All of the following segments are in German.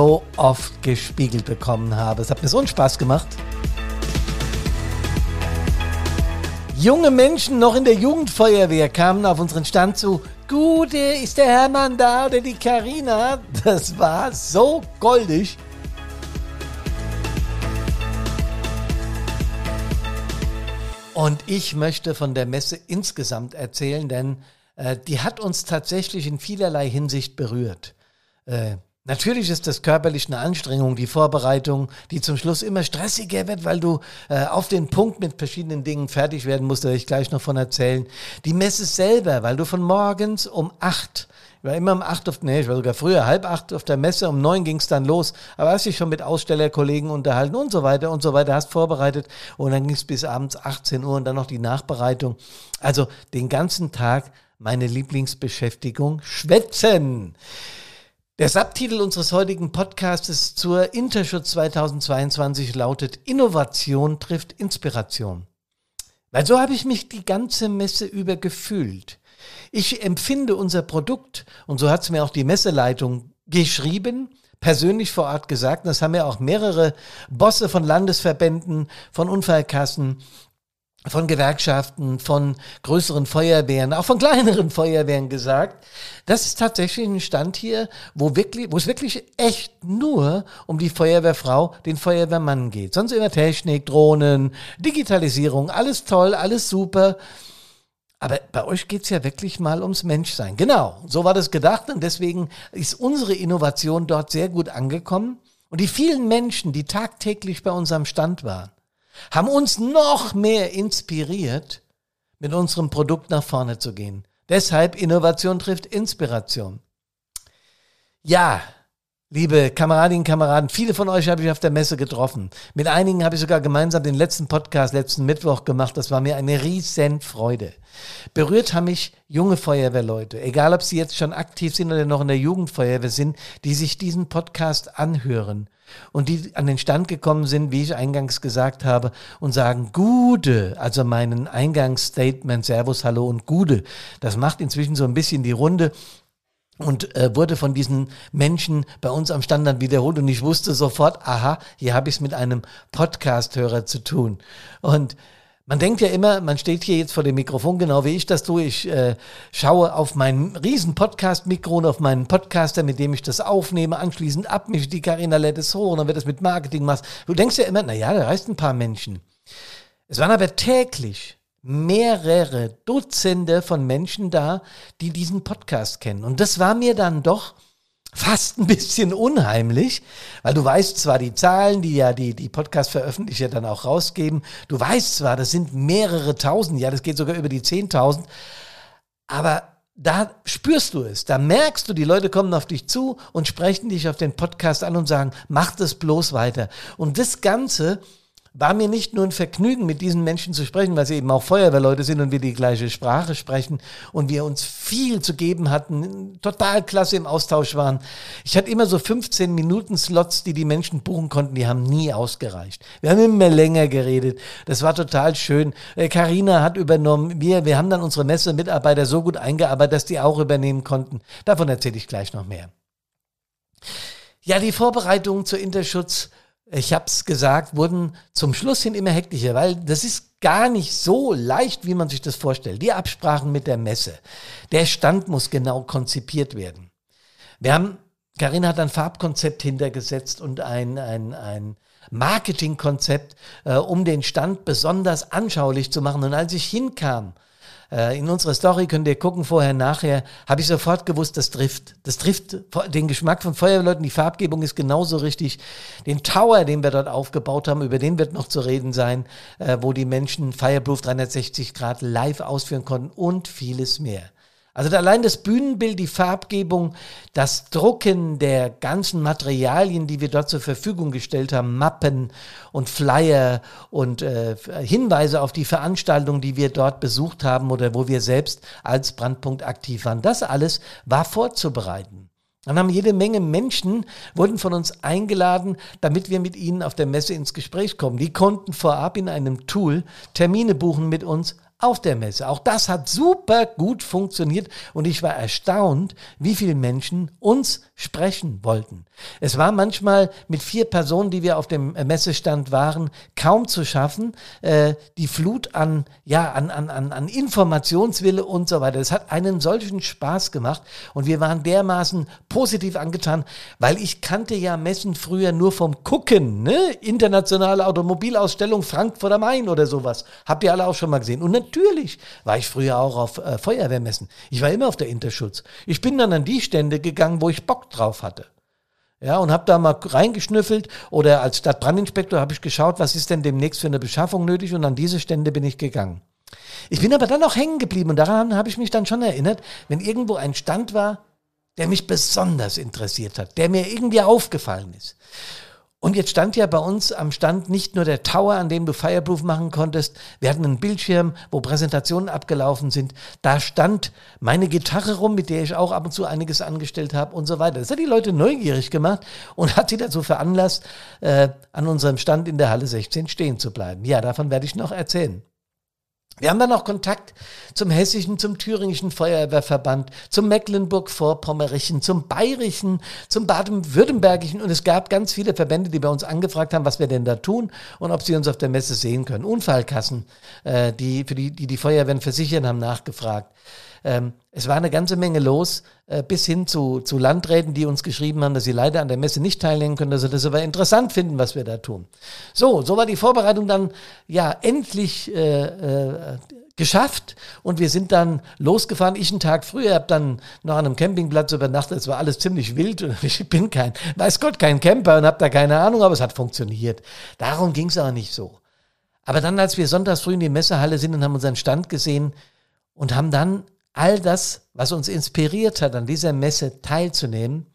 so oft gespiegelt bekommen habe. Es hat mir so einen Spaß gemacht. Junge Menschen noch in der Jugendfeuerwehr kamen auf unseren Stand zu. Gute, ist der Hermann da oder die Karina? Das war so goldig. Und ich möchte von der Messe insgesamt erzählen, denn äh, die hat uns tatsächlich in vielerlei Hinsicht berührt. Äh, Natürlich ist das körperlich eine Anstrengung, die Vorbereitung, die zum Schluss immer stressiger wird, weil du äh, auf den Punkt mit verschiedenen Dingen fertig werden musst, da werde ich gleich noch von erzählen. Die Messe selber, weil du von morgens um acht, ich war immer um acht auf, nee, ich war sogar früher, halb acht auf der Messe, um neun ging es dann los, aber hast dich schon mit Ausstellerkollegen unterhalten und so weiter und so weiter, hast vorbereitet und dann ging es bis abends 18 Uhr und dann noch die Nachbereitung. Also den ganzen Tag meine Lieblingsbeschäftigung, schwätzen. Der Subtitel unseres heutigen Podcasts zur Interschutz 2022 lautet Innovation trifft Inspiration. Weil so habe ich mich die ganze Messe über gefühlt. Ich empfinde unser Produkt, und so hat es mir auch die Messeleitung geschrieben, persönlich vor Ort gesagt, das haben ja auch mehrere Bosse von Landesverbänden, von Unfallkassen, von Gewerkschaften, von größeren Feuerwehren, auch von kleineren Feuerwehren gesagt. Das ist tatsächlich ein Stand hier, wo wirklich, wo es wirklich echt nur um die Feuerwehrfrau, den Feuerwehrmann geht. Sonst immer Technik, Drohnen, Digitalisierung, alles toll, alles super. Aber bei euch geht's ja wirklich mal ums Menschsein. Genau, so war das gedacht und deswegen ist unsere Innovation dort sehr gut angekommen. Und die vielen Menschen, die tagtäglich bei unserem Stand waren, haben uns noch mehr inspiriert, mit unserem Produkt nach vorne zu gehen. Deshalb Innovation trifft Inspiration. Ja, liebe Kameradinnen und Kameraden, viele von euch habe ich auf der Messe getroffen. Mit einigen habe ich sogar gemeinsam den letzten Podcast letzten Mittwoch gemacht. Das war mir eine riesen Freude. Berührt haben mich junge Feuerwehrleute, egal ob sie jetzt schon aktiv sind oder noch in der Jugendfeuerwehr sind, die sich diesen Podcast anhören und die an den Stand gekommen sind, wie ich eingangs gesagt habe, und sagen Gude, also meinen Eingangsstatement Servus, Hallo und Gude. Das macht inzwischen so ein bisschen die Runde und äh, wurde von diesen Menschen bei uns am Stand dann wiederholt und ich wusste sofort, aha, hier habe ich es mit einem Podcast-Hörer zu tun. Und man denkt ja immer, man steht hier jetzt vor dem Mikrofon, genau wie ich das tue. Ich äh, schaue auf mein riesen Podcast-Mikro und auf meinen Podcaster, mit dem ich das aufnehme, anschließend abmische die Carina lädt es hoch und dann wird das mit Marketing machst. Du denkst ja immer, na ja, da reißt ein paar Menschen. Es waren aber täglich mehrere Dutzende von Menschen da, die diesen Podcast kennen. Und das war mir dann doch fast ein bisschen unheimlich, weil du weißt zwar die Zahlen, die ja die, die Podcast-Veröffentlicher dann auch rausgeben, du weißt zwar, das sind mehrere tausend, ja, das geht sogar über die zehntausend, aber da spürst du es, da merkst du, die Leute kommen auf dich zu und sprechen dich auf den Podcast an und sagen, mach das bloß weiter. Und das Ganze war mir nicht nur ein Vergnügen, mit diesen Menschen zu sprechen, weil sie eben auch Feuerwehrleute sind und wir die gleiche Sprache sprechen und wir uns viel zu geben hatten, total klasse im Austausch waren. Ich hatte immer so 15 Minuten Slots, die die Menschen buchen konnten, die haben nie ausgereicht. Wir haben immer länger geredet. Das war total schön. Karina äh, hat übernommen. Wir, wir haben dann unsere Messemitarbeiter so gut eingearbeitet, dass die auch übernehmen konnten. Davon erzähle ich gleich noch mehr. Ja, die Vorbereitungen zur Interschutz ich habe es gesagt, wurden zum Schluss hin immer hektischer, weil das ist gar nicht so leicht, wie man sich das vorstellt. Die Absprachen mit der Messe, der Stand muss genau konzipiert werden. Wir haben, Karin hat ein Farbkonzept hintergesetzt und ein, ein, ein Marketingkonzept, äh, um den Stand besonders anschaulich zu machen. Und als ich hinkam, äh, in unserer Story könnt ihr gucken, vorher, nachher, habe ich sofort gewusst, das trifft. Das trifft den Geschmack von Feuerwehrleuten. Die Farbgebung ist genauso richtig. Den Tower, den wir dort aufgebaut haben, über den wird noch zu reden sein, äh, wo die Menschen Fireproof 360 Grad live ausführen konnten und vieles mehr. Also allein das Bühnenbild, die Farbgebung, das Drucken der ganzen Materialien, die wir dort zur Verfügung gestellt haben, Mappen und Flyer und äh, Hinweise auf die Veranstaltungen, die wir dort besucht haben oder wo wir selbst als Brandpunkt aktiv waren, das alles war vorzubereiten. Dann haben jede Menge Menschen, wurden von uns eingeladen, damit wir mit ihnen auf der Messe ins Gespräch kommen. Die konnten vorab in einem Tool Termine buchen mit uns auf der Messe. Auch das hat super gut funktioniert und ich war erstaunt, wie viele Menschen uns sprechen wollten. Es war manchmal mit vier Personen, die wir auf dem Messestand waren, kaum zu schaffen. Äh, die Flut an, ja, an, an, an, an Informationswille und so weiter. Es hat einen solchen Spaß gemacht und wir waren dermaßen positiv angetan, weil ich kannte ja Messen früher nur vom Gucken, ne? Internationale Automobilausstellung Frankfurt am Main oder sowas. Habt ihr alle auch schon mal gesehen. Und natürlich war ich früher auch auf äh, Feuerwehrmessen. Ich war immer auf der Interschutz. Ich bin dann an die Stände gegangen, wo ich Bock drauf hatte. Ja, und habe da mal reingeschnüffelt oder als Stadtbrandinspektor habe ich geschaut, was ist denn demnächst für eine Beschaffung nötig und an diese Stände bin ich gegangen. Ich bin aber dann auch hängen geblieben und daran habe ich mich dann schon erinnert, wenn irgendwo ein Stand war, der mich besonders interessiert hat, der mir irgendwie aufgefallen ist. Und jetzt stand ja bei uns am Stand nicht nur der Tower, an dem du Fireproof machen konntest. Wir hatten einen Bildschirm, wo Präsentationen abgelaufen sind. Da stand meine Gitarre rum, mit der ich auch ab und zu einiges angestellt habe und so weiter. Das hat die Leute neugierig gemacht und hat sie dazu veranlasst, äh, an unserem Stand in der Halle 16 stehen zu bleiben. Ja, davon werde ich noch erzählen. Wir haben dann auch Kontakt zum hessischen, zum thüringischen Feuerwehrverband, zum Mecklenburg-Vorpommerischen, zum bayerischen, zum baden-württembergischen und es gab ganz viele Verbände, die bei uns angefragt haben, was wir denn da tun und ob sie uns auf der Messe sehen können. Unfallkassen, äh, die für die, die die Feuerwehren versichern, haben nachgefragt. Ähm, es war eine ganze Menge los, äh, bis hin zu, zu Landräten, die uns geschrieben haben, dass sie leider an der Messe nicht teilnehmen können, dass sie das aber interessant finden, was wir da tun. So, so war die Vorbereitung dann ja endlich äh, äh, geschafft und wir sind dann losgefahren. Ich einen Tag früher, habe dann noch an einem Campingplatz übernachtet. Es war alles ziemlich wild und ich bin kein, weiß Gott, kein Camper und habe da keine Ahnung, aber es hat funktioniert. Darum ging es aber nicht so. Aber dann, als wir sonntags früh in die Messehalle sind und haben unseren Stand gesehen und haben dann all das, was uns inspiriert hat, an dieser Messe teilzunehmen,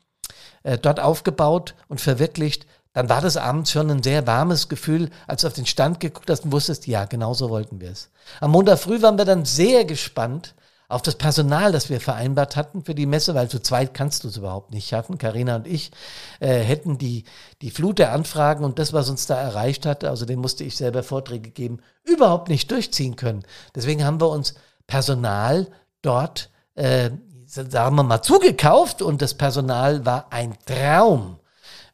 äh, dort aufgebaut und verwirklicht, dann war das abends schon ein sehr warmes Gefühl, als du auf den Stand geguckt hast und wusstest, ja, genau so wollten wir es. Am Montag früh waren wir dann sehr gespannt auf das Personal, das wir vereinbart hatten für die Messe, weil zu zweit kannst du es überhaupt nicht schaffen. Karina und ich äh, hätten die, die Flut der Anfragen und das, was uns da erreicht hatte, also dem musste ich selber Vorträge geben, überhaupt nicht durchziehen können. Deswegen haben wir uns Personal dort, äh, sagen wir mal, zugekauft und das Personal war ein Traum.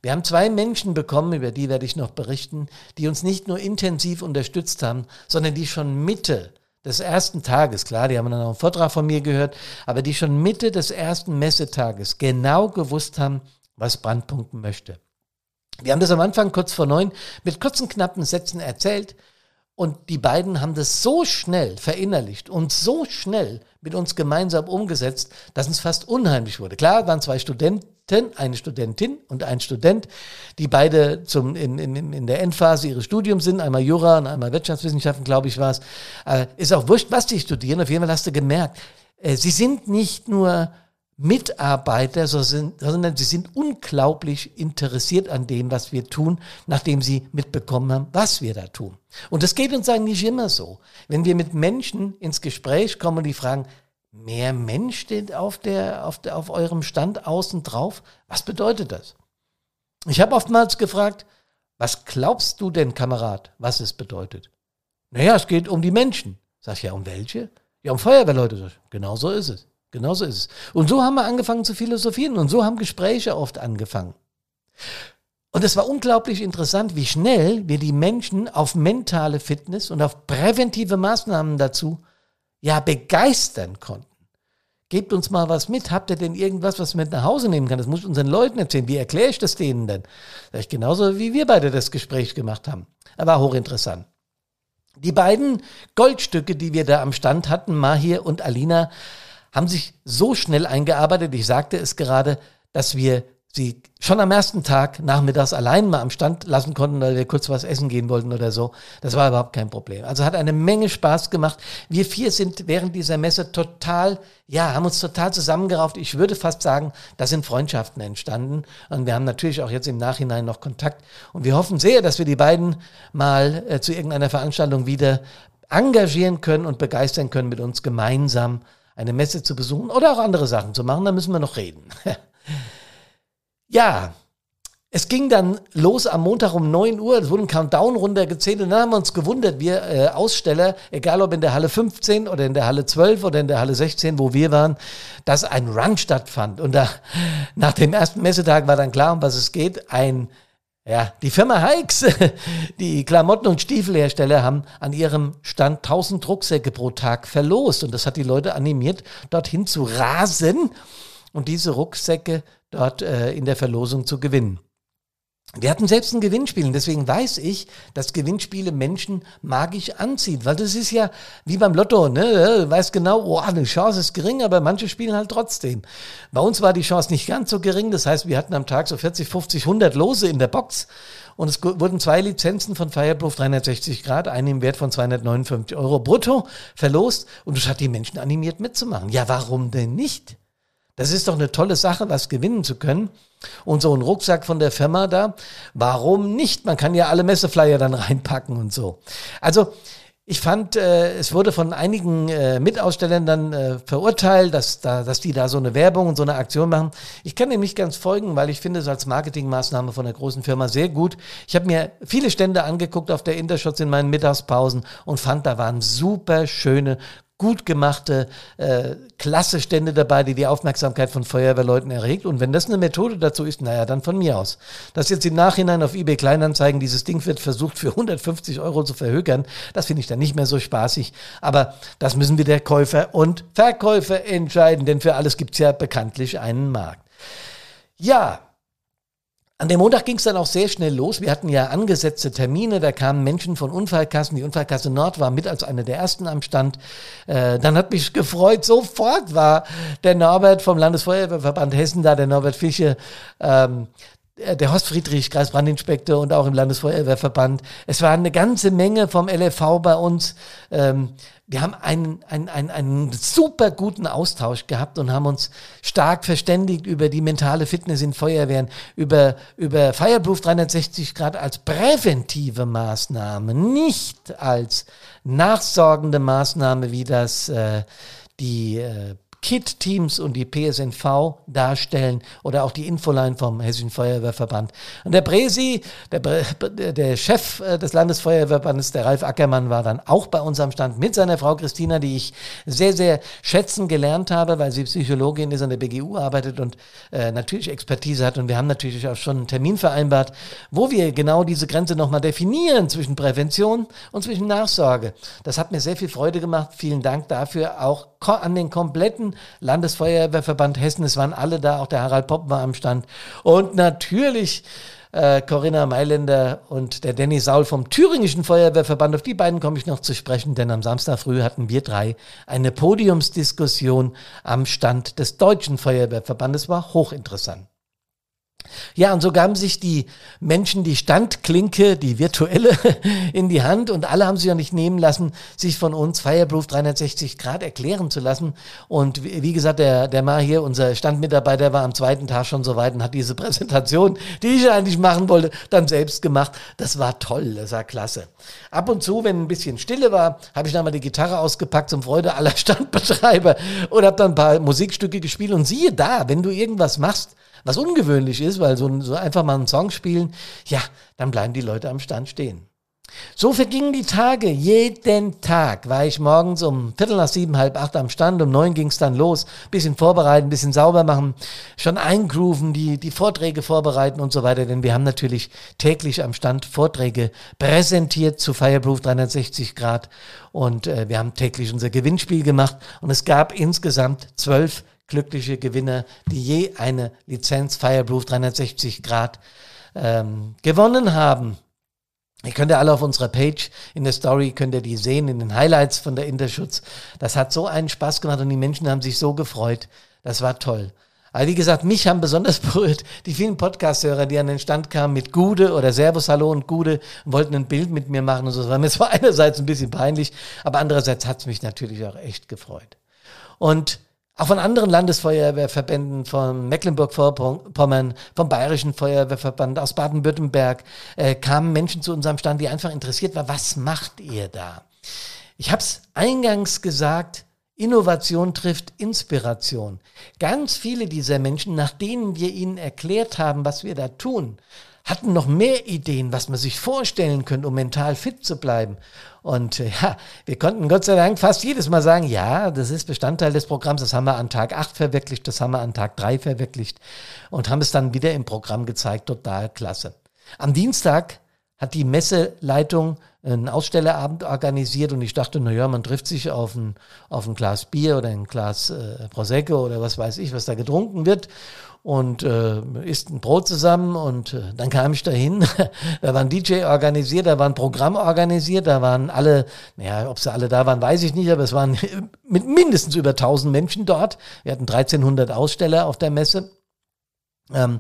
Wir haben zwei Menschen bekommen, über die werde ich noch berichten, die uns nicht nur intensiv unterstützt haben, sondern die schon Mitte des ersten Tages, klar, die haben dann auch einen Vortrag von mir gehört, aber die schon Mitte des ersten Messetages genau gewusst haben, was Brandpunkten möchte. Wir haben das am Anfang kurz vor neun mit kurzen, knappen Sätzen erzählt und die beiden haben das so schnell verinnerlicht und so schnell mit uns gemeinsam umgesetzt, dass es fast unheimlich wurde. Klar, waren zwei Studenten, eine Studentin und ein Student, die beide zum, in, in, in der Endphase ihres Studiums sind, einmal Jura und einmal Wirtschaftswissenschaften, glaube ich, war es. Äh, ist auch wurscht, was die studieren, auf jeden Fall hast du gemerkt, äh, sie sind nicht nur Mitarbeiter, sondern sie sind unglaublich interessiert an dem, was wir tun, nachdem sie mitbekommen haben, was wir da tun. Und das geht uns eigentlich immer so. Wenn wir mit Menschen ins Gespräch kommen und die fragen, mehr Mensch steht auf, der, auf, der, auf eurem Stand außen drauf, was bedeutet das? Ich habe oftmals gefragt, was glaubst du denn, Kamerad, was es bedeutet? Naja, es geht um die Menschen. Sag ich, ja, um welche? Ja, um Feuerwehrleute. Genau so ist es. Genauso ist es. Und so haben wir angefangen zu philosophieren und so haben Gespräche oft angefangen. Und es war unglaublich interessant, wie schnell wir die Menschen auf mentale Fitness und auf präventive Maßnahmen dazu ja begeistern konnten. Gebt uns mal was mit. Habt ihr denn irgendwas, was man mit nach Hause nehmen kann? Das muss ich unseren Leuten erzählen. Wie erkläre ich das denen denn? Sag ich genauso, wie wir beide das Gespräch gemacht haben. Er war hochinteressant. Die beiden Goldstücke, die wir da am Stand hatten, Mahir und Alina, haben sich so schnell eingearbeitet, ich sagte es gerade, dass wir sie schon am ersten Tag nachmittags allein mal am Stand lassen konnten, weil wir kurz was essen gehen wollten oder so. Das war überhaupt kein Problem. Also hat eine Menge Spaß gemacht. Wir vier sind während dieser Messe total, ja, haben uns total zusammengerauft. Ich würde fast sagen, da sind Freundschaften entstanden. Und wir haben natürlich auch jetzt im Nachhinein noch Kontakt. Und wir hoffen sehr, dass wir die beiden mal äh, zu irgendeiner Veranstaltung wieder engagieren können und begeistern können mit uns gemeinsam eine Messe zu besuchen oder auch andere Sachen zu machen, da müssen wir noch reden. ja, es ging dann los am Montag um 9 Uhr, es wurde ein Countdown runtergezählt und dann haben wir uns gewundert, wir äh, Aussteller, egal ob in der Halle 15 oder in der Halle 12 oder in der Halle 16, wo wir waren, dass ein Run stattfand. Und da, nach dem ersten Messetag war dann klar, um was es geht. Ein, ja, die Firma Hikes, die Klamotten- und Stiefelhersteller haben an ihrem Stand 1000 Rucksäcke pro Tag verlost und das hat die Leute animiert, dorthin zu rasen und diese Rucksäcke dort äh, in der Verlosung zu gewinnen. Wir hatten selbst ein Gewinnspiel und deswegen weiß ich, dass Gewinnspiele Menschen magisch anzieht, weil das ist ja wie beim Lotto, ne? Du weißt genau, oh, eine Chance ist gering, aber manche spielen halt trotzdem. Bei uns war die Chance nicht ganz so gering, das heißt, wir hatten am Tag so 40, 50, 100 Lose in der Box und es wurden zwei Lizenzen von Fireproof 360 Grad, eine im Wert von 259 Euro brutto verlost und das hat die Menschen animiert mitzumachen. Ja, warum denn nicht? Das ist doch eine tolle Sache, was gewinnen zu können. Und so ein Rucksack von der Firma da, warum nicht? Man kann ja alle Messeflyer dann reinpacken und so. Also ich fand, äh, es wurde von einigen äh, Mitausstellern dann äh, verurteilt, dass, da, dass die da so eine Werbung und so eine Aktion machen. Ich kann dem nicht ganz folgen, weil ich finde es als Marketingmaßnahme von der großen Firma sehr gut. Ich habe mir viele Stände angeguckt auf der Interschutz in meinen Mittagspausen und fand, da waren super schöne, gut gemachte, äh, klasse Stände dabei, die die Aufmerksamkeit von Feuerwehrleuten erregt. Und wenn das eine Methode dazu ist, naja, dann von mir aus. Dass jetzt im Nachhinein auf eBay Kleinanzeigen dieses Ding wird versucht für 150 Euro zu verhökern, das finde ich dann nicht mehr so spaßig. Aber das müssen wir der Käufer und Verkäufer entscheiden, denn für alles gibt's ja bekanntlich einen Markt. Ja, an dem Montag ging es dann auch sehr schnell los. Wir hatten ja angesetzte Termine, da kamen Menschen von Unfallkassen. Die Unfallkasse Nord war mit als eine der ersten am Stand. Äh, dann hat mich gefreut, sofort war der Norbert vom Landesfeuerwehrverband Hessen da, der Norbert Fische, ähm, der Horst Friedrich, Kreisbrandinspektor und auch im Landesfeuerwehrverband. Es war eine ganze Menge vom LFV bei uns. Ähm, wir haben einen, einen, einen, einen super guten Austausch gehabt und haben uns stark verständigt über die mentale Fitness in Feuerwehren, über, über Fireproof 360 Grad als präventive Maßnahme, nicht als nachsorgende Maßnahme, wie das äh, die äh, KIT-Teams und die PSNV darstellen oder auch die Infoline vom Hessischen Feuerwehrverband. Und der Presi, der, der Chef äh, des Landesfeuerwehrverbandes, der Ralf Ackermann, war dann auch bei uns am Stand mit seiner Frau Christina, die ich sehr, sehr schätzen gelernt habe, weil sie Psychologin ist, an der BGU arbeitet und äh, natürlich Expertise hat. Und wir haben natürlich auch schon einen Termin vereinbart, wo wir genau diese Grenze nochmal definieren zwischen Prävention und zwischen Nachsorge. Das hat mir sehr viel Freude gemacht. Vielen Dank dafür auch an den kompletten Landesfeuerwehrverband Hessen. Es waren alle da, auch der Harald Popp war am Stand. Und natürlich äh, Corinna Mailänder und der Danny Saul vom Thüringischen Feuerwehrverband. Auf die beiden komme ich noch zu sprechen, denn am Samstag früh hatten wir drei eine Podiumsdiskussion am Stand des Deutschen Feuerwehrverbandes. War hochinteressant. Ja, und so gaben sich die Menschen die Standklinke, die virtuelle, in die Hand und alle haben sich ja nicht nehmen lassen, sich von uns Fireproof 360 Grad erklären zu lassen. Und wie gesagt, der, der Mar hier, unser Standmitarbeiter, war am zweiten Tag schon so weit und hat diese Präsentation, die ich eigentlich machen wollte, dann selbst gemacht. Das war toll, das war klasse. Ab und zu, wenn ein bisschen Stille war, habe ich dann mal die Gitarre ausgepackt zum Freude aller Standbetreiber und habe dann ein paar Musikstücke gespielt und siehe da, wenn du irgendwas machst, was ungewöhnlich ist, weil so, so einfach mal einen Song spielen, ja, dann bleiben die Leute am Stand stehen. So vergingen die Tage. Jeden Tag war ich morgens um Viertel nach sieben, halb acht am Stand. Um neun ging es dann los. Bisschen vorbereiten, bisschen sauber machen, schon eingrooven, die, die Vorträge vorbereiten und so weiter. Denn wir haben natürlich täglich am Stand Vorträge präsentiert zu Fireproof 360 Grad. Und äh, wir haben täglich unser Gewinnspiel gemacht. Und es gab insgesamt zwölf glückliche Gewinner, die je eine Lizenz Fireproof 360 Grad ähm, gewonnen haben. Ihr könnt ja alle auf unserer Page in der Story, könnt ihr die sehen, in den Highlights von der Interschutz. Das hat so einen Spaß gemacht und die Menschen haben sich so gefreut. Das war toll. Aber wie gesagt, mich haben besonders berührt die vielen Podcast-Hörer, die an den Stand kamen mit Gude oder Servus, Hallo und Gude und wollten ein Bild mit mir machen und so. Das war mir zwar einerseits ein bisschen peinlich, aber andererseits hat es mich natürlich auch echt gefreut. Und auch von anderen Landesfeuerwehrverbänden, von Mecklenburg-Vorpommern, vom Bayerischen Feuerwehrverband, aus Baden-Württemberg, äh, kamen Menschen zu unserem Stand, die einfach interessiert waren, was macht ihr da? Ich habe es eingangs gesagt, Innovation trifft Inspiration. Ganz viele dieser Menschen, nach denen wir ihnen erklärt haben, was wir da tun, hatten noch mehr Ideen, was man sich vorstellen könnte, um mental fit zu bleiben. Und äh, ja, wir konnten Gott sei Dank fast jedes Mal sagen, ja, das ist Bestandteil des Programms, das haben wir an Tag 8 verwirklicht, das haben wir an Tag 3 verwirklicht und haben es dann wieder im Programm gezeigt, total klasse. Am Dienstag hat die Messeleitung einen Ausstellerabend organisiert und ich dachte, naja, man trifft sich auf ein, auf ein Glas Bier oder ein Glas äh, Prosecco oder was weiß ich, was da getrunken wird und äh, isst ein Brot zusammen und äh, dann kam ich dahin. da war ein DJ organisiert, da war ein Programm organisiert, da waren alle, naja, ob sie alle da waren, weiß ich nicht, aber es waren mit mindestens über 1000 Menschen dort. Wir hatten 1300 Aussteller auf der Messe. Ähm,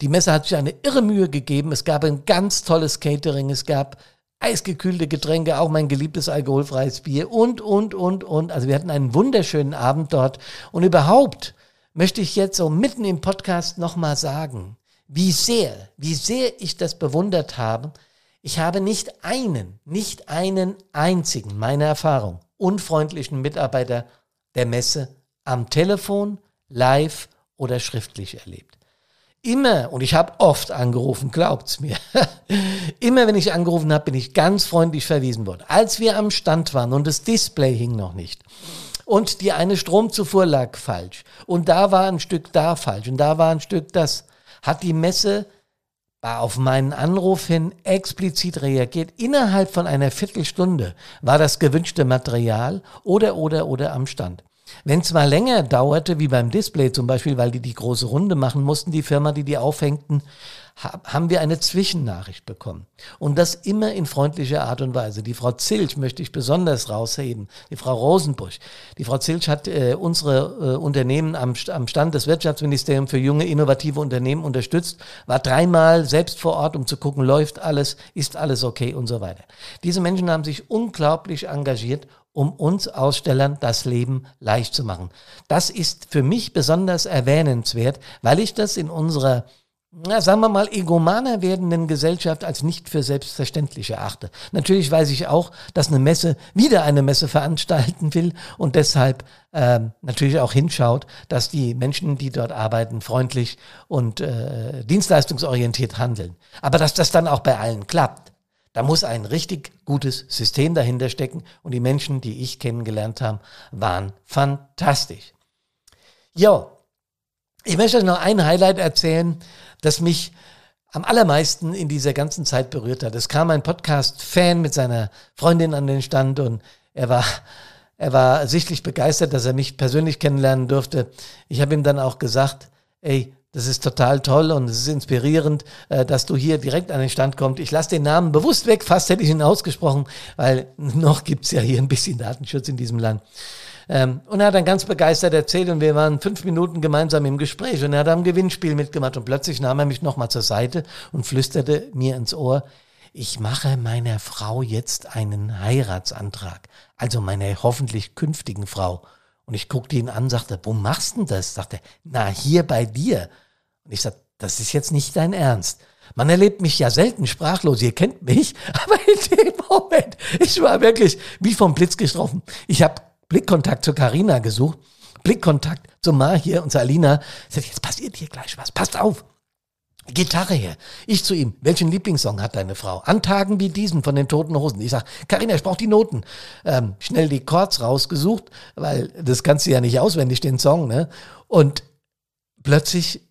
die Messe hat sich eine irre Mühe gegeben. Es gab ein ganz tolles Catering, es gab eisgekühlte Getränke, auch mein geliebtes alkoholfreies Bier und, und, und, und. Also wir hatten einen wunderschönen Abend dort und überhaupt möchte ich jetzt so mitten im Podcast nochmal sagen, wie sehr, wie sehr ich das bewundert habe. Ich habe nicht einen, nicht einen einzigen, meine Erfahrung, unfreundlichen Mitarbeiter der Messe am Telefon, live oder schriftlich erlebt. Immer, und ich habe oft angerufen, glaubt's mir, immer wenn ich angerufen habe, bin ich ganz freundlich verwiesen worden. Als wir am Stand waren und das Display hing noch nicht, und die eine Stromzufuhr lag falsch und da war ein Stück da falsch und da war ein Stück das, hat die Messe auf meinen Anruf hin explizit reagiert. Innerhalb von einer Viertelstunde war das gewünschte Material oder oder oder am Stand. Wenn es mal länger dauerte, wie beim Display zum Beispiel, weil die die große Runde machen mussten, die Firma, die die aufhängten, haben wir eine Zwischennachricht bekommen. Und das immer in freundlicher Art und Weise. Die Frau Zilch möchte ich besonders rausheben. Die Frau Rosenbusch. Die Frau Zilch hat äh, unsere äh, Unternehmen am, am Stand des Wirtschaftsministeriums für junge, innovative Unternehmen unterstützt, war dreimal selbst vor Ort, um zu gucken, läuft alles, ist alles okay und so weiter. Diese Menschen haben sich unglaublich engagiert um uns Ausstellern das Leben leicht zu machen. Das ist für mich besonders erwähnenswert, weil ich das in unserer na, sagen wir mal, egomaner werdenden Gesellschaft als nicht für selbstverständlich erachte. Natürlich weiß ich auch, dass eine Messe wieder eine Messe veranstalten will und deshalb äh, natürlich auch hinschaut, dass die Menschen, die dort arbeiten, freundlich und äh, dienstleistungsorientiert handeln. Aber dass das dann auch bei allen klappt, da muss ein richtig gutes System dahinter stecken und die Menschen, die ich kennengelernt habe, waren fantastisch. Jo, ich möchte euch noch ein Highlight erzählen das mich am allermeisten in dieser ganzen Zeit berührt hat. Es kam ein Podcast-Fan mit seiner Freundin an den Stand und er war, er war sichtlich begeistert, dass er mich persönlich kennenlernen durfte. Ich habe ihm dann auch gesagt, ey, das ist total toll und es ist inspirierend, äh, dass du hier direkt an den Stand kommst. Ich lasse den Namen bewusst weg, fast hätte ich ihn ausgesprochen, weil noch gibt's ja hier ein bisschen Datenschutz in diesem Land. Ähm, und er hat dann ganz begeistert erzählt und wir waren fünf Minuten gemeinsam im Gespräch und er hat am Gewinnspiel mitgemacht und plötzlich nahm er mich nochmal zur Seite und flüsterte mir ins Ohr, ich mache meiner Frau jetzt einen Heiratsantrag, also meiner hoffentlich künftigen Frau. Und ich guckte ihn an, sagte, wo machst du das? Sagte, na, hier bei dir. Und ich sagte, das ist jetzt nicht dein Ernst. Man erlebt mich ja selten sprachlos, ihr kennt mich, aber in dem Moment, ich war wirklich wie vom Blitz getroffen. Ich habe Blickkontakt zu Karina gesucht, Blickkontakt zu Mahir und zu Alina. Ich sag, jetzt passiert hier gleich was, passt auf. Gitarre her. Ich zu ihm. Welchen Lieblingssong hat deine Frau? An Tagen wie diesen von den Toten Hosen. Ich sag, Karina, ich brauche die Noten. Ähm, schnell die Chords rausgesucht, weil das kannst du ja nicht auswendig, den Song, ne? Und plötzlich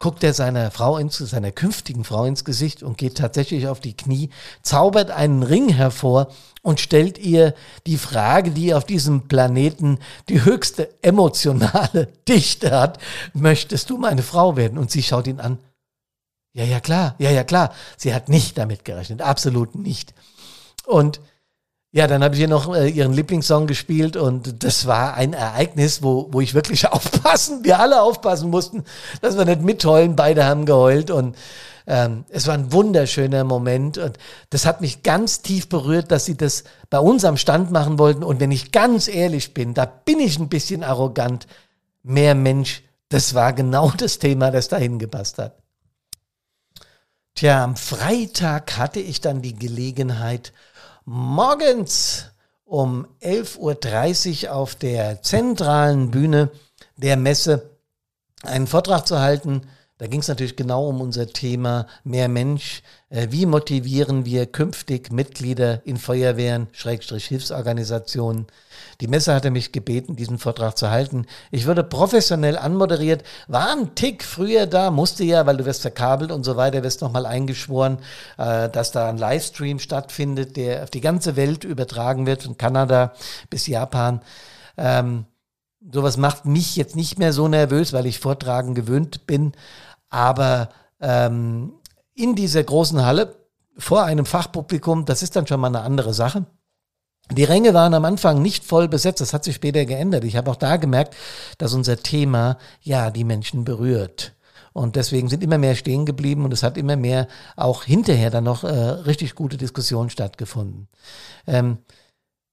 guckt er seiner Frau ins, seiner künftigen Frau ins Gesicht und geht tatsächlich auf die Knie, zaubert einen Ring hervor und stellt ihr die Frage, die auf diesem Planeten die höchste emotionale Dichte hat, möchtest du meine Frau werden? Und sie schaut ihn an. Ja, ja, klar, ja, ja, klar. Sie hat nicht damit gerechnet, absolut nicht. Und ja, dann habe ich hier noch äh, ihren Lieblingssong gespielt und das war ein Ereignis, wo, wo ich wirklich aufpassen, wir alle aufpassen mussten, dass wir nicht mitheulen. Beide haben geheult und ähm, es war ein wunderschöner Moment und das hat mich ganz tief berührt, dass sie das bei uns am Stand machen wollten. Und wenn ich ganz ehrlich bin, da bin ich ein bisschen arrogant. Mehr Mensch, das war genau das Thema, das dahin gepasst hat. Tja, am Freitag hatte ich dann die Gelegenheit, morgens um 11.30 Uhr auf der zentralen Bühne der Messe einen Vortrag zu halten. Da ging es natürlich genau um unser Thema mehr Mensch. Äh, wie motivieren wir künftig Mitglieder in Feuerwehren, Schrägstrich Hilfsorganisationen? Die Messe hatte mich gebeten, diesen Vortrag zu halten. Ich würde professionell anmoderiert, war ein Tick früher da, musste ja, weil du wirst verkabelt und so weiter, wirst nochmal eingeschworen, äh, dass da ein Livestream stattfindet, der auf die ganze Welt übertragen wird, von Kanada bis Japan. Ähm, sowas macht mich jetzt nicht mehr so nervös, weil ich Vortragen gewöhnt bin. Aber ähm, in dieser großen Halle vor einem Fachpublikum, das ist dann schon mal eine andere Sache. Die Ränge waren am Anfang nicht voll besetzt, das hat sich später geändert. Ich habe auch da gemerkt, dass unser Thema ja die Menschen berührt. Und deswegen sind immer mehr stehen geblieben und es hat immer mehr auch hinterher dann noch äh, richtig gute Diskussionen stattgefunden. Ähm,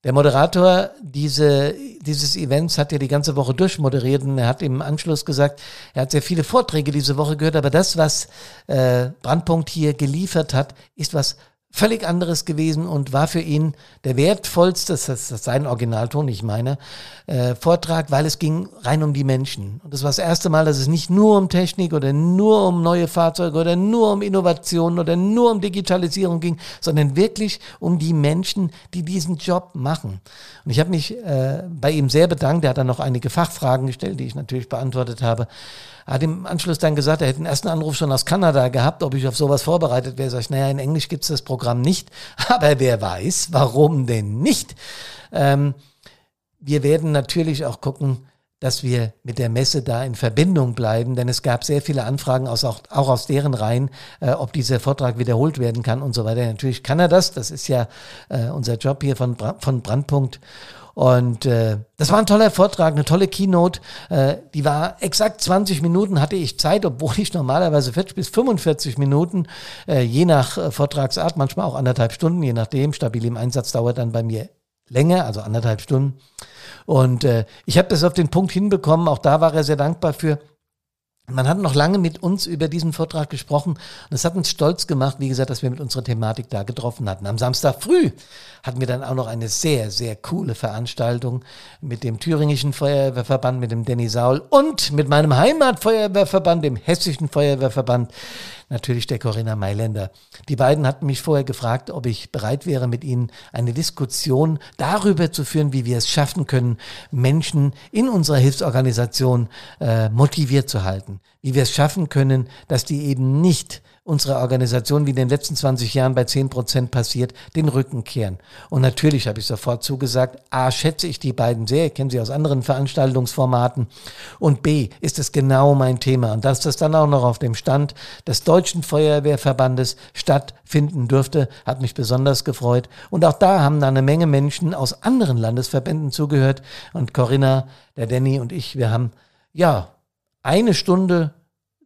der Moderator diese, dieses Events hat ja die ganze Woche durchmoderiert und er hat im Anschluss gesagt, er hat sehr viele Vorträge diese Woche gehört, aber das, was äh, Brandpunkt hier geliefert hat, ist was völlig anderes gewesen und war für ihn der wertvollste, das ist sein Originalton, ich meine, äh, Vortrag, weil es ging rein um die Menschen. Und das war das erste Mal, dass es nicht nur um Technik oder nur um neue Fahrzeuge oder nur um Innovationen oder nur um Digitalisierung ging, sondern wirklich um die Menschen, die diesen Job machen. Und ich habe mich äh, bei ihm sehr bedankt. Er hat dann noch einige Fachfragen gestellt, die ich natürlich beantwortet habe. Er hat im Anschluss dann gesagt, er hätte den ersten Anruf schon aus Kanada gehabt, ob ich auf sowas vorbereitet wäre. Sag ich, naja, in Englisch gibt es das Programm nicht, aber wer weiß, warum denn nicht? Ähm, wir werden natürlich auch gucken, dass wir mit der Messe da in Verbindung bleiben, denn es gab sehr viele Anfragen aus, auch, auch aus deren Reihen, äh, ob dieser Vortrag wiederholt werden kann und so weiter. Natürlich kann er das, das ist ja äh, unser Job hier von, von Brandpunkt. Und äh, das war ein toller Vortrag, eine tolle Keynote. Äh, die war exakt 20 Minuten hatte ich Zeit, obwohl ich normalerweise 40 bis 45 Minuten, äh, je nach äh, Vortragsart, manchmal auch anderthalb Stunden, je nachdem. Stabil im Einsatz dauert dann bei mir länger, also anderthalb Stunden. Und äh, ich habe das auf den Punkt hinbekommen. Auch da war er sehr dankbar für. Man hat noch lange mit uns über diesen Vortrag gesprochen und es hat uns stolz gemacht, wie gesagt, dass wir mit unserer Thematik da getroffen hatten. Am Samstag früh hatten wir dann auch noch eine sehr, sehr coole Veranstaltung mit dem Thüringischen Feuerwehrverband, mit dem Danny Saul und mit meinem Heimatfeuerwehrverband, dem Hessischen Feuerwehrverband natürlich der Corinna Mailänder. Die beiden hatten mich vorher gefragt, ob ich bereit wäre, mit ihnen eine Diskussion darüber zu führen, wie wir es schaffen können, Menschen in unserer Hilfsorganisation äh, motiviert zu halten. Wie wir es schaffen können, dass die eben nicht unserer Organisation, wie in den letzten 20 Jahren bei 10 Prozent passiert, den Rücken kehren. Und natürlich habe ich sofort zugesagt, A, schätze ich die beiden sehr, ich kenne sie aus anderen Veranstaltungsformaten, und B, ist es genau mein Thema. Und dass das dann auch noch auf dem Stand des Deutschen Feuerwehrverbandes stattfinden dürfte, hat mich besonders gefreut. Und auch da haben dann eine Menge Menschen aus anderen Landesverbänden zugehört. Und Corinna, der Danny und ich, wir haben, ja, eine Stunde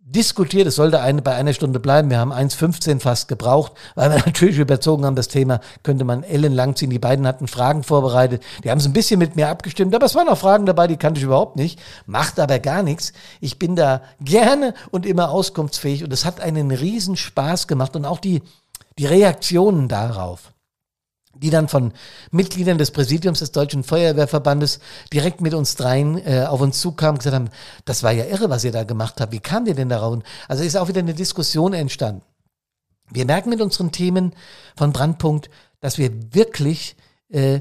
diskutiert, es sollte eine, bei einer Stunde bleiben. Wir haben 1,15 fast gebraucht, weil wir natürlich überzogen haben, das Thema könnte man ellenlang ziehen. Die beiden hatten Fragen vorbereitet, die haben es ein bisschen mit mir abgestimmt, aber es waren auch Fragen dabei, die kannte ich überhaupt nicht, macht aber gar nichts. Ich bin da gerne und immer auskunftsfähig. Und es hat einen riesen Spaß gemacht. Und auch die, die Reaktionen darauf die dann von Mitgliedern des Präsidiums des Deutschen Feuerwehrverbandes direkt mit uns dreien äh, auf uns zukamen und gesagt haben, das war ja irre, was ihr da gemacht habt. Wie kam ihr denn darauf? Also ist auch wieder eine Diskussion entstanden. Wir merken mit unseren Themen von Brandpunkt, dass wir wirklich äh,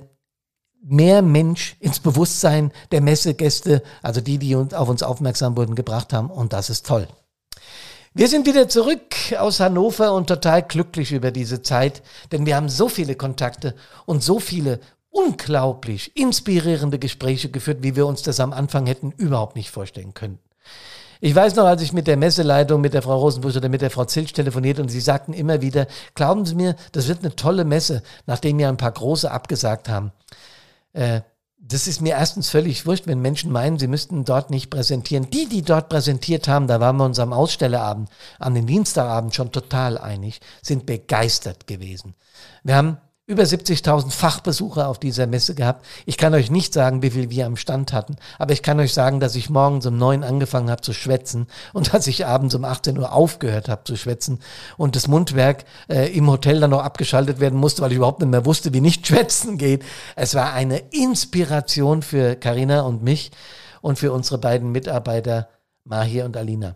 mehr Mensch ins Bewusstsein der Messegäste, also die, die uns, auf uns aufmerksam wurden, gebracht haben. Und das ist toll. Wir sind wieder zurück aus Hannover und total glücklich über diese Zeit, denn wir haben so viele Kontakte und so viele unglaublich inspirierende Gespräche geführt, wie wir uns das am Anfang hätten überhaupt nicht vorstellen können. Ich weiß noch, als ich mit der Messeleitung, mit der Frau Rosenbusch oder mit der Frau Zilch telefoniert und sie sagten immer wieder, glauben Sie mir, das wird eine tolle Messe, nachdem ja ein paar große abgesagt haben. Äh, das ist mir erstens völlig wurscht, wenn Menschen meinen, sie müssten dort nicht präsentieren. Die, die dort präsentiert haben, da waren wir uns am Ausstellerabend, an den Dienstagabend schon total einig, sind begeistert gewesen. Wir haben über 70.000 Fachbesucher auf dieser Messe gehabt. Ich kann euch nicht sagen, wie viel wir am Stand hatten, aber ich kann euch sagen, dass ich morgens um neun angefangen habe zu schwätzen und dass ich abends um 18 Uhr aufgehört habe zu schwätzen und das Mundwerk äh, im Hotel dann noch abgeschaltet werden musste, weil ich überhaupt nicht mehr wusste, wie nicht schwätzen geht. Es war eine Inspiration für Karina und mich und für unsere beiden Mitarbeiter Mahir und Alina.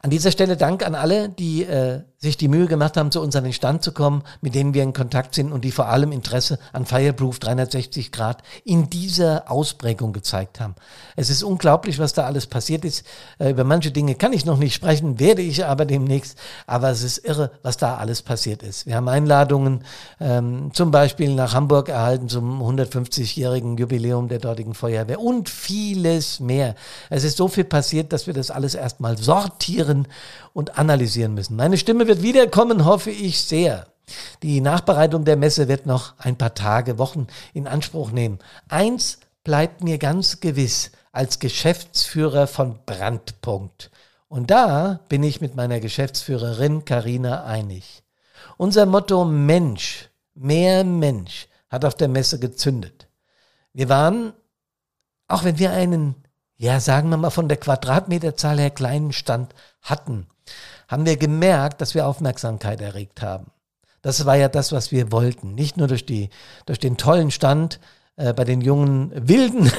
An dieser Stelle Dank an alle, die äh, sich die Mühe gemacht haben, zu uns an den Stand zu kommen, mit denen wir in Kontakt sind und die vor allem Interesse an Fireproof 360 Grad in dieser Ausprägung gezeigt haben. Es ist unglaublich, was da alles passiert ist. Äh, über manche Dinge kann ich noch nicht sprechen, werde ich aber demnächst. Aber es ist irre, was da alles passiert ist. Wir haben Einladungen ähm, zum Beispiel nach Hamburg erhalten zum 150-jährigen Jubiläum der dortigen Feuerwehr und vieles mehr. Es ist so viel passiert, dass wir das alles erstmal sortieren und analysieren müssen. Meine Stimme wird wiederkommen, hoffe ich sehr. Die Nachbereitung der Messe wird noch ein paar Tage, Wochen in Anspruch nehmen. Eins bleibt mir ganz gewiss als Geschäftsführer von Brandpunkt. Und da bin ich mit meiner Geschäftsführerin Karina einig. Unser Motto Mensch, mehr Mensch hat auf der Messe gezündet. Wir waren, auch wenn wir einen ja, sagen wir mal, von der Quadratmeterzahl her kleinen Stand hatten, haben wir gemerkt, dass wir Aufmerksamkeit erregt haben. Das war ja das, was wir wollten. Nicht nur durch, die, durch den tollen Stand äh, bei den jungen Wilden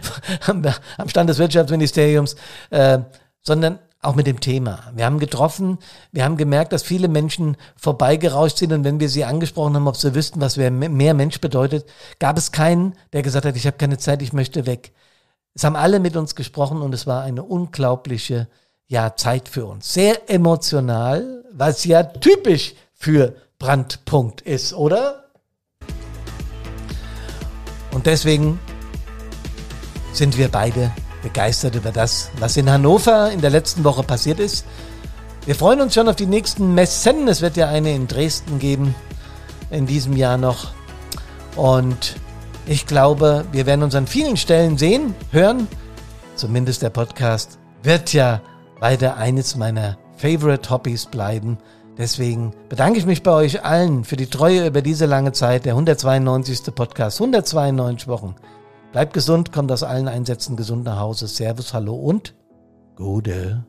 am, Stand des Wirtschaftsministeriums, äh, sondern auch mit dem Thema. Wir haben getroffen, wir haben gemerkt, dass viele Menschen vorbeigerauscht sind und wenn wir sie angesprochen haben, ob sie wüssten, was mehr Mensch bedeutet, gab es keinen, der gesagt hat, ich habe keine Zeit, ich möchte weg. Es haben alle mit uns gesprochen und es war eine unglaubliche ja, Zeit für uns. Sehr emotional, was ja typisch für Brandpunkt ist, oder? Und deswegen sind wir beide begeistert über das, was in Hannover in der letzten Woche passiert ist. Wir freuen uns schon auf die nächsten Messen. Es wird ja eine in Dresden geben in diesem Jahr noch. Und ich glaube, wir werden uns an vielen Stellen sehen, hören. Zumindest der Podcast wird ja weiter eines meiner Favorite Hobbys bleiben. Deswegen bedanke ich mich bei euch allen für die Treue über diese lange Zeit. Der 192. Podcast, 192 Wochen. Bleibt gesund, kommt aus allen Einsätzen gesund nach Hause. Servus, hallo und Gute.